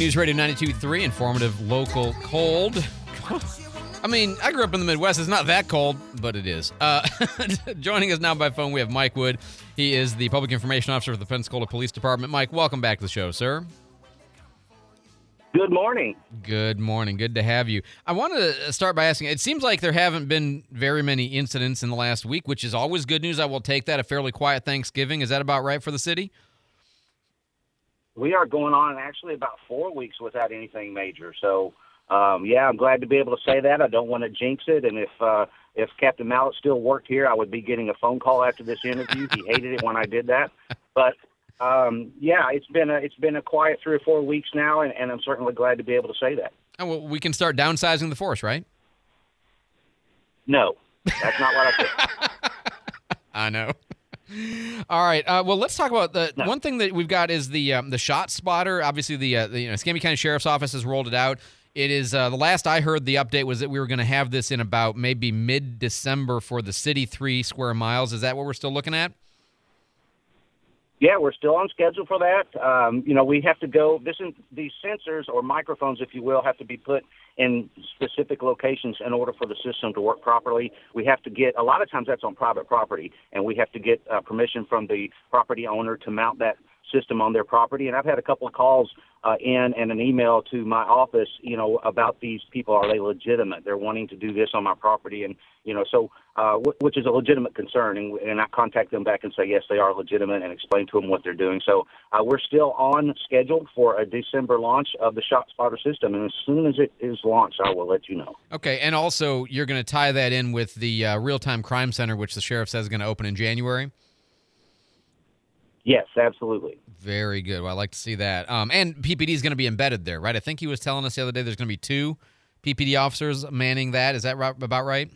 News Radio 92.3, informative, local, cold. I mean, I grew up in the Midwest. It's not that cold, but it is. Uh, joining us now by phone, we have Mike Wood. He is the Public Information Officer for the Pensacola Police Department. Mike, welcome back to the show, sir. Good morning. Good morning. Good to have you. I want to start by asking it seems like there haven't been very many incidents in the last week, which is always good news. I will take that. A fairly quiet Thanksgiving. Is that about right for the city? We are going on actually about four weeks without anything major. So, um, yeah, I'm glad to be able to say that. I don't want to jinx it. And if uh, if Captain Mallet still worked here, I would be getting a phone call after this interview. He hated it when I did that. But um, yeah, it's been a it's been a quiet three or four weeks now, and, and I'm certainly glad to be able to say that. Oh, well, we can start downsizing the force, right? No, that's not what I said. I know. All right. Uh, well, let's talk about the No. one thing that we've got is the um, the shot spotter. Obviously, the, uh, the you know, Escambia County Sheriff's Office has rolled it out. It is uh, the last I heard. The update was that we were going to have this in about maybe mid December for the city three square miles. Is that what we're still looking at? Yeah, we're still on schedule for that. Um, you know, we have to go. This is, these sensors or microphones, if you will, have to be put in specific locations in order for the system to work properly. We have to get a lot of times that's on private property, and we have to get uh, permission from the property owner to mount that system on their property. And I've had a couple of calls uh, in and an email to my office, you know, about these people. Are they legitimate? They're wanting to do this on my property, and you know, so uh, wh- which is a legitimate concern. And, and I contact them back and say yes, they are legitimate, and explain to them what they're doing. So uh, we're still on schedule for a December launch of the Shot Spotter system, and as soon as it is launched, I will let you know. Okay. And also, you're going to tie that in with the uh, real time crime center, which the sheriff says is going to open in January. Yes, absolutely. Very good. Well, I like to see that. Um, and PPD is going to be embedded there, right? I think he was telling us the other day there's going to be two PPD officers manning that. Is that right, about right?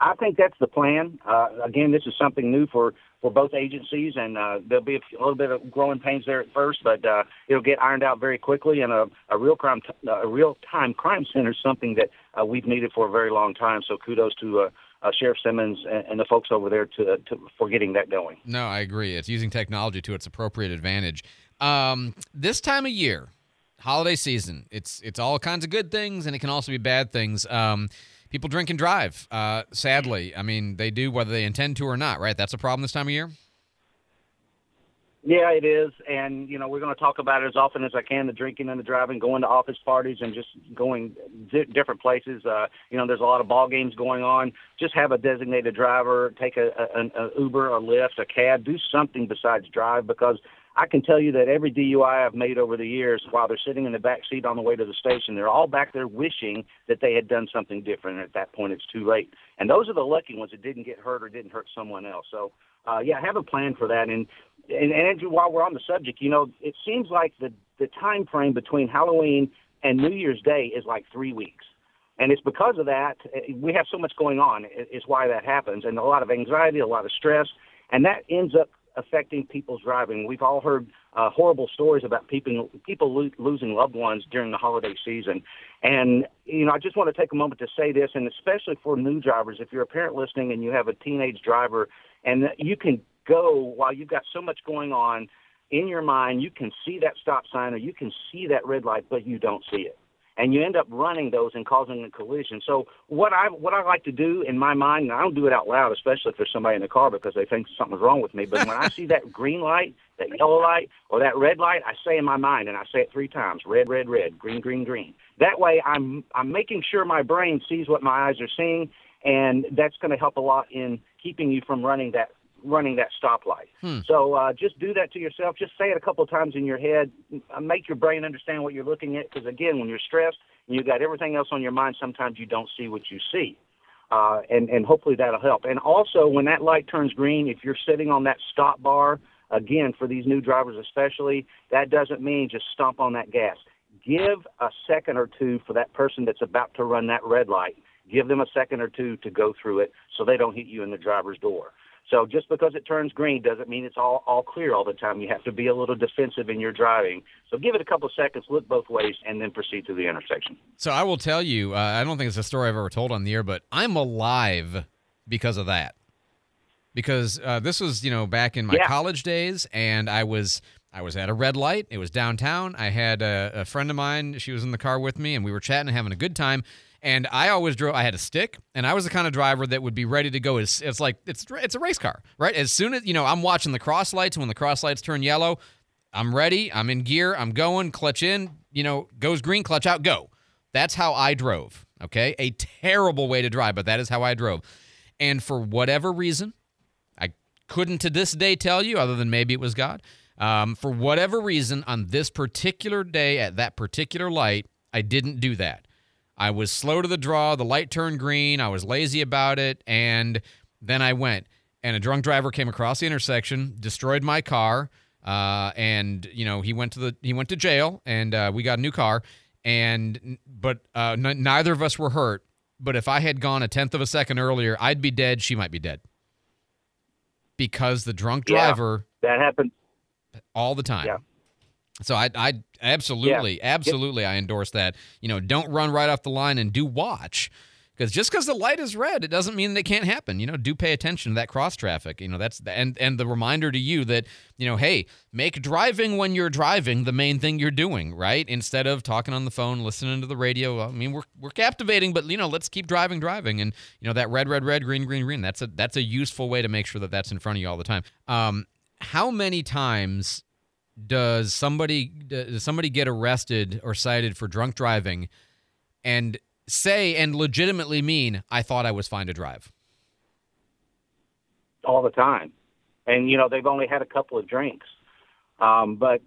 I think that's the plan. Uh, again, this is something new for, for both agencies, and uh, there'll be a, little bit of growing pains there at first, but uh, it'll get ironed out very quickly. And a, a real crime, t- a real time crime center is something that uh, we've needed for a very long time. So kudos to uh, Sheriff Simmons and, and the folks over there to, to for getting that going. No, I agree. It's using technology to its appropriate advantage. Um, this time of year, holiday season, it's it's all kinds of good things, and it can also be bad things. Um, people drink and drive. Uh, sadly, I mean they do whether they intend to or not. Right? That's a problem this time of year. Yeah, it is, and you know we're going to talk about it as often as I can: the drinking and the driving, going to office parties, and just going di- different places. Uh, you know, there's a lot of ball games going on. Just have a designated driver, take a, a, an a Uber, a Lyft, a cab, do something besides drive because I can tell you that every DUI I've made over the years, while they're sitting in the back seat on the way to the station, they're all back there wishing that they had done something different. And at that point, it's too late. And those are the lucky ones that didn't get hurt or didn't hurt someone else. So, uh, yeah, I have a plan for that. And, and, and Andrew, while we're on the subject, you know, it seems like the the time frame between Halloween and New Year's Day is like three weeks. And it's because of that eh, we have so much going on. Is why that happens, and a lot of anxiety, a lot of stress, and that ends up affecting people's driving. We've all heard uh, horrible stories about people people lo- losing loved ones during the holiday season. And you know, I just want to take a moment to say this, and especially for new drivers, if you're a parent listening and you have a teenage driver, and you can go while you've got so much going on in your mind, you can see that stop sign or you can see that red light, but you don't see it and you end up running those and causing a collision. So what I what I like to do in my mind, and I don't do it out loud, especially if there's somebody in the car because they think something's wrong with me. But when I see that green light, that yellow light, or that red light, I say in my mind, and I say it three times: red, red, red, green, green, green. That way, I'm I'm making sure my brain sees what my eyes are seeing, and that's going to help a lot in keeping you from running that running that stoplight. So uh, just do that to yourself. Just say it a couple of times in your head. Uh, Make your brain understand what you're looking at. Because again, when you're stressed and you've got everything else on your mind, sometimes you don't see what you see. Uh, and and hopefully that'll help. And also, when that light turns green, if you're sitting on that stop bar, again for these new drivers especially, that doesn't mean just stomp on that gas. Give a second or two for that person that's about to run that red light. Give them a second or two to go through it so they don't hit you in the driver's door. So just because it turns green doesn't mean it's all, all clear all the time. You have to be a little defensive in your driving. So give it a couple seconds, look both ways, and then proceed to the intersection. So I will tell you, uh, I don't think it's a story I've ever told on the air, but I'm alive because of that. Because uh, this was, you know, back in my Yeah. college days, and I was I was at a red light. It was downtown. I had a, a friend of mine. She was in the car with me, and we were chatting and having a good time. And I always drove. I had a stick, and I was the kind of driver that would be ready to go. It's, it's like it's it's a race car, right? As soon as you know, I'm watching the cross lights. And when the cross lights turn yellow, I'm ready. I'm in gear. I'm going. Clutch in. You know, goes green. Clutch out. Go. That's how I drove. Okay, a terrible way to drive, but that is how I drove. And for whatever reason, I couldn't to this day tell you, other than maybe it was God. Um, for whatever reason, on this particular day at that particular light, I didn't do that. I was slow to the draw. The light turned green. I was lazy about it. And then I went. And a drunk driver came across the intersection, destroyed my car. Uh, and you know he went to the he went to jail, and uh, we got a new car. And but uh, n- neither of us were hurt. But if I had gone a tenth of a second earlier, I'd be dead. She might be dead because the drunk driver yeah, that happened all the time. Yeah. So I, I absolutely, yeah. absolutely, I endorse that. You know, don't run right off the line and do watch, because just because the light is red, it doesn't mean that it can't happen. You know, do pay attention to that cross traffic. You know, that's and and the reminder to you that you know, hey, make driving when you're driving the main thing you're doing, right? Instead of talking on the phone, listening to the radio. I mean, we're we're captivating, but you know, let's keep driving, driving, and you know that red, red, red, green, green, green. That's a that's a useful way to make sure that that's in front of you all the time. Um, how many times does somebody does somebody get arrested or cited for drunk driving and say and legitimately mean I thought I was fine to drive? All the time. And you know, they've only had a couple of drinks. Um, but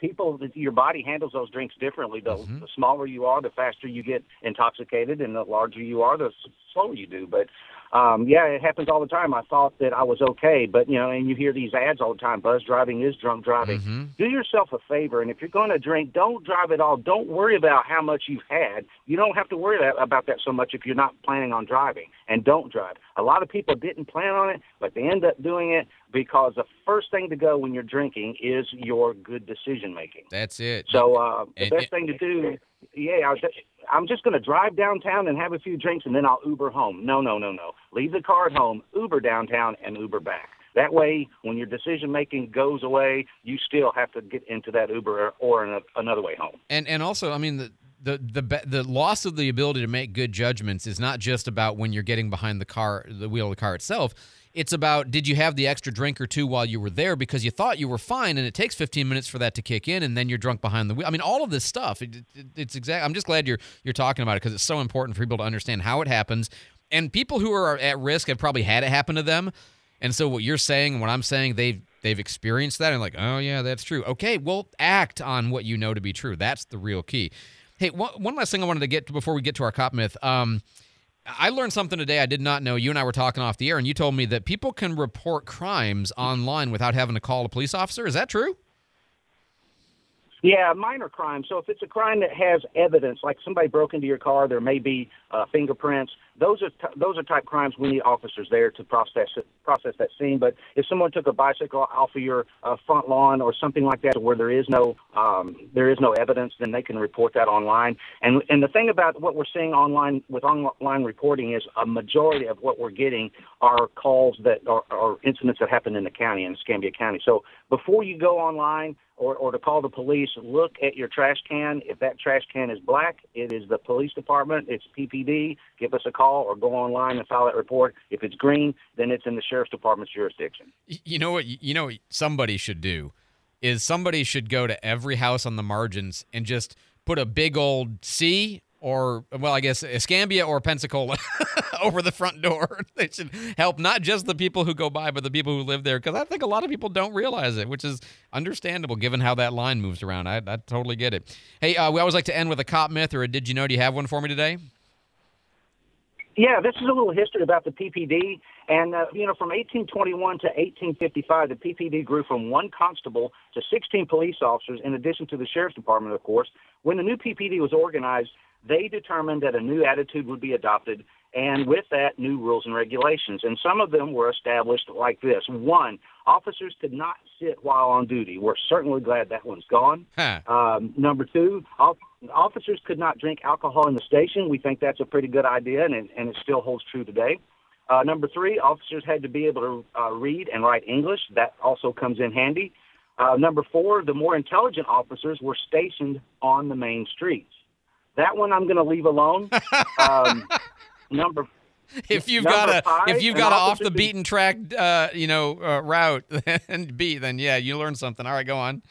people your body handles those drinks differently. The, mm-hmm. the smaller you are, the faster you get intoxicated and the larger you are, the slower you do. But um, yeah, it happens all the time. I thought that I was okay, but you know, and you hear these ads all the time. Buzz driving is drunk driving. Mm-hmm. Do yourself a favor, and if you're going to drink, don't drive at all. Don't worry about how much you've had. You don't have to worry that, about that so much if you're not planning on driving. And don't drive. A lot of people didn't plan on it, but they end up doing it because the first thing to go when you're drinking is your good decision making. That's it. So uh, the and, best thing to do, yeah, I'm just going to drive downtown and have a few drinks, and then I'll Uber home. No, no, no, no. Leave the car at home, Uber downtown, and Uber back. That way, when your decision making goes away, you still have to get into that Uber or another way home. And and also, I mean, the the the the loss of the ability to make good judgments is not just about when you're getting behind the car, the wheel of the car itself. It's about did you have the extra drink or two while you were there because you thought you were fine, and it takes 15 minutes for that to kick in, and then you're drunk behind the wheel. I mean, all of this stuff. It, it, it's exact. I'm just glad you're you're talking about it because it's so important for people to understand how it happens, and people who are at risk have probably had it happen to them, and so what you're saying and what I'm saying, they've they've experienced that and like, oh yeah, that's true. Okay, well, act on what you know to be true. That's the real key. Hey, one, one last thing I wanted to get to before we get to our cop myth. Um, I learned something today I did not know. You and I were talking off the air, and you told me that people can report crimes online without having to call a police officer. Is that true? Yeah, minor crime. So if it's a crime that has evidence, like somebody broke into your car, there may be uh, fingerprints. Those are t- those are type crimes we need officers there to process it, process that scene. But if someone took a bicycle off of your uh, front lawn or something like that, where there is no um, there is no evidence, then they can report that online. And and the thing about what we're seeing online with online reporting is a majority of what we're getting are calls that are, are incidents that happen in the county in Escambia County. So before you go online or, or to call the police, look at your trash can. If that trash can is black, it is the police department. It's PPD. Give us a call call or go online and file that report. If it's green, then it's in the sheriff's department's jurisdiction. You know what? You know what somebody should do is somebody should go to every house on the margins and just put a big old C or well, I guess Escambia or Pensacola over the front door. they should help not just the people who go by, but the people who live there, because I think a lot of people don't realize it, which is understandable given how that line moves around. I, I totally get it. Hey, uh, we always like to end with a cop myth or a did you know? Do you have one for me today? Yeah, this is a little history about the PPD. And, uh, you know, from 1821 to 1855, the PPD grew from one constable to 16 police officers, in addition to the sheriff's department, of course. When the new PPD was organized, they determined that a new attitude would be adopted, and with that, new rules and regulations. And some of them were established like this one, officers could not sit while on duty. We're certainly glad that one's gone. Huh. Um, number two, officers could not drink alcohol in the station. We think that's a pretty good idea, and, and it still holds true today. Uh, number three, officers had to be able to uh, read and write English. That also comes in handy. Uh, number four, the more intelligent officers were stationed on the main streets. That one I'm going to leave alone. Um, number if you've Number got a five, if you've got a off the beaten track uh, you know uh, route and B, then yeah, you learn something. All right, go on.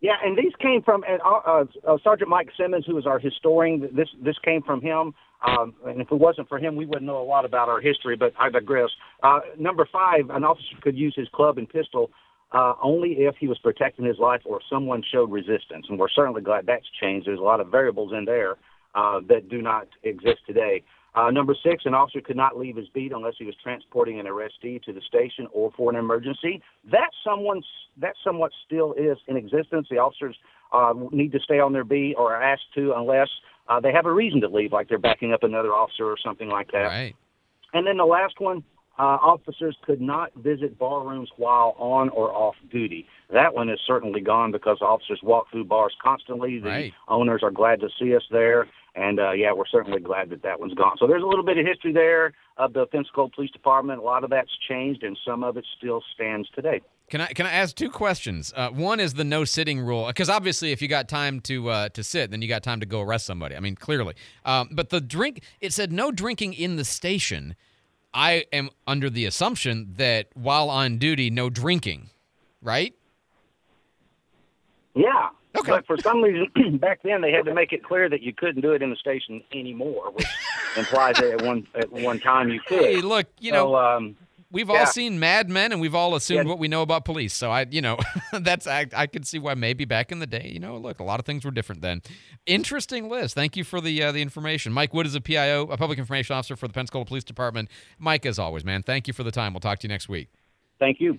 Yeah, and these came from uh, uh, uh, Sergeant Mike Simmons, who is our historian. This this came from him, um, and if it wasn't for him, we wouldn't know a lot about our history. But I digress. Uh, number five, an officer could use his club and pistol uh, only if he was protecting his life or if someone showed resistance, and we're certainly glad that's changed. There's a lot of variables in there uh, that do not exist today. Uh, number six, an officer could not leave his beat unless he was transporting an arrestee to the station or for an emergency. That someone that somewhat still is in existence. The officers uh, need to stay on their beat or are asked to unless uh, they have a reason to leave, like they're backing up another officer or something like that. Right. And then the last one, uh, officers could not visit bar rooms while on or off duty. That one is certainly gone because officers walk through bars constantly. The Right. owners are glad to see us there. And uh, yeah, we're certainly glad that that one's gone. So there's a little bit of history there of the Pensacola Police Department. A lot of that's changed, and some of it still stands today. Can I can I ask two questions? Uh, one is the no sitting rule because obviously if you got time to uh, to sit, then you got time to go arrest somebody. I mean clearly. Um, but the drink it said no drinking in the station. I am under the assumption that while on duty, no drinking, right? Yeah. Okay. But for some reason, back then they had to make it clear that you couldn't do it in the station anymore, which implies that at one at one time you could. Hey, look, you know, um, we've yeah. all seen Mad Men, and we've all assumed Yeah. what we know about police. So I, you know, that's I, I could see why maybe back in the day, you know, look, a lot of things were different then. Interesting list. Thank you for the uh, the information. Mike Wood is a PIO, a public information officer for the Pensacola Police Department. Mike, as always, man, thank you for the time. We'll talk to you next week. thank you.